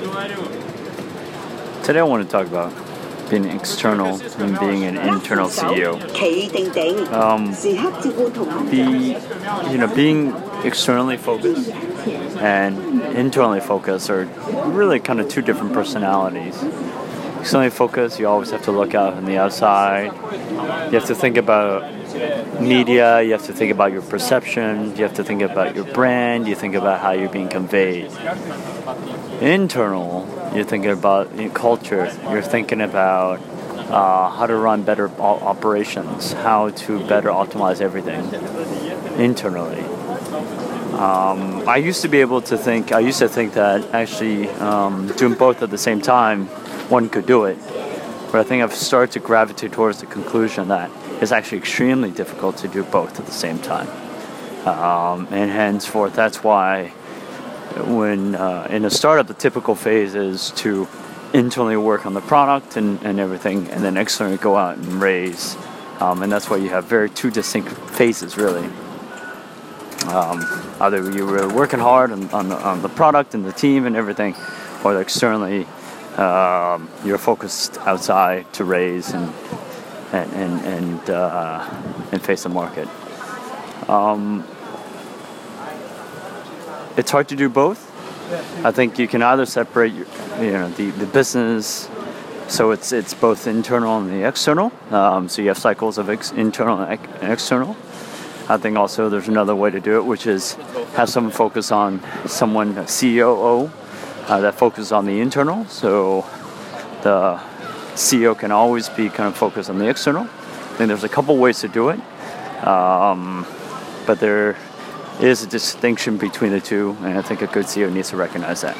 Today I want to talk about being external and being an internal CEO. Um, the, you know, being externally focused and internally focused are really kind of two different personalities. Externally focused, you always have to look out on the outside. You have to think about media you have to think about your perception you have to think about your brand you think about how you're being conveyed internal you're thinking about culture you're thinking about uh, how to run better operations how to better optimize everything internally. Um, I used to be able to think. I used to think that actually um, doing both at the same time, one could do it. But I think I've started to gravitate towards the conclusion that it's actually extremely difficult to do both at the same time. Um, and henceforth, that's why when uh, in a startup, the typical phase is to internally work on the product and, and everything, and then externally go out and raise. Um, and that's why you have very two distinct phases, really. Um, either you were working hard on, on, the, on the product and the team and everything, or externally um, you're focused outside to raise and and and and, uh, and face the market. Um, it's hard to do both. I think you can either separate your, you know the, the business so it's it's both internal and the external. Um, so you have cycles of ex- internal and, ex- and external. I think also there's another way to do it, which is have someone focus on someone COO uh, that focuses on the internal. So the CEO can always be kind of focused on the external. I think there's a couple ways to do it, um, but there is a distinction between the two, and I think a good CEO needs to recognize that.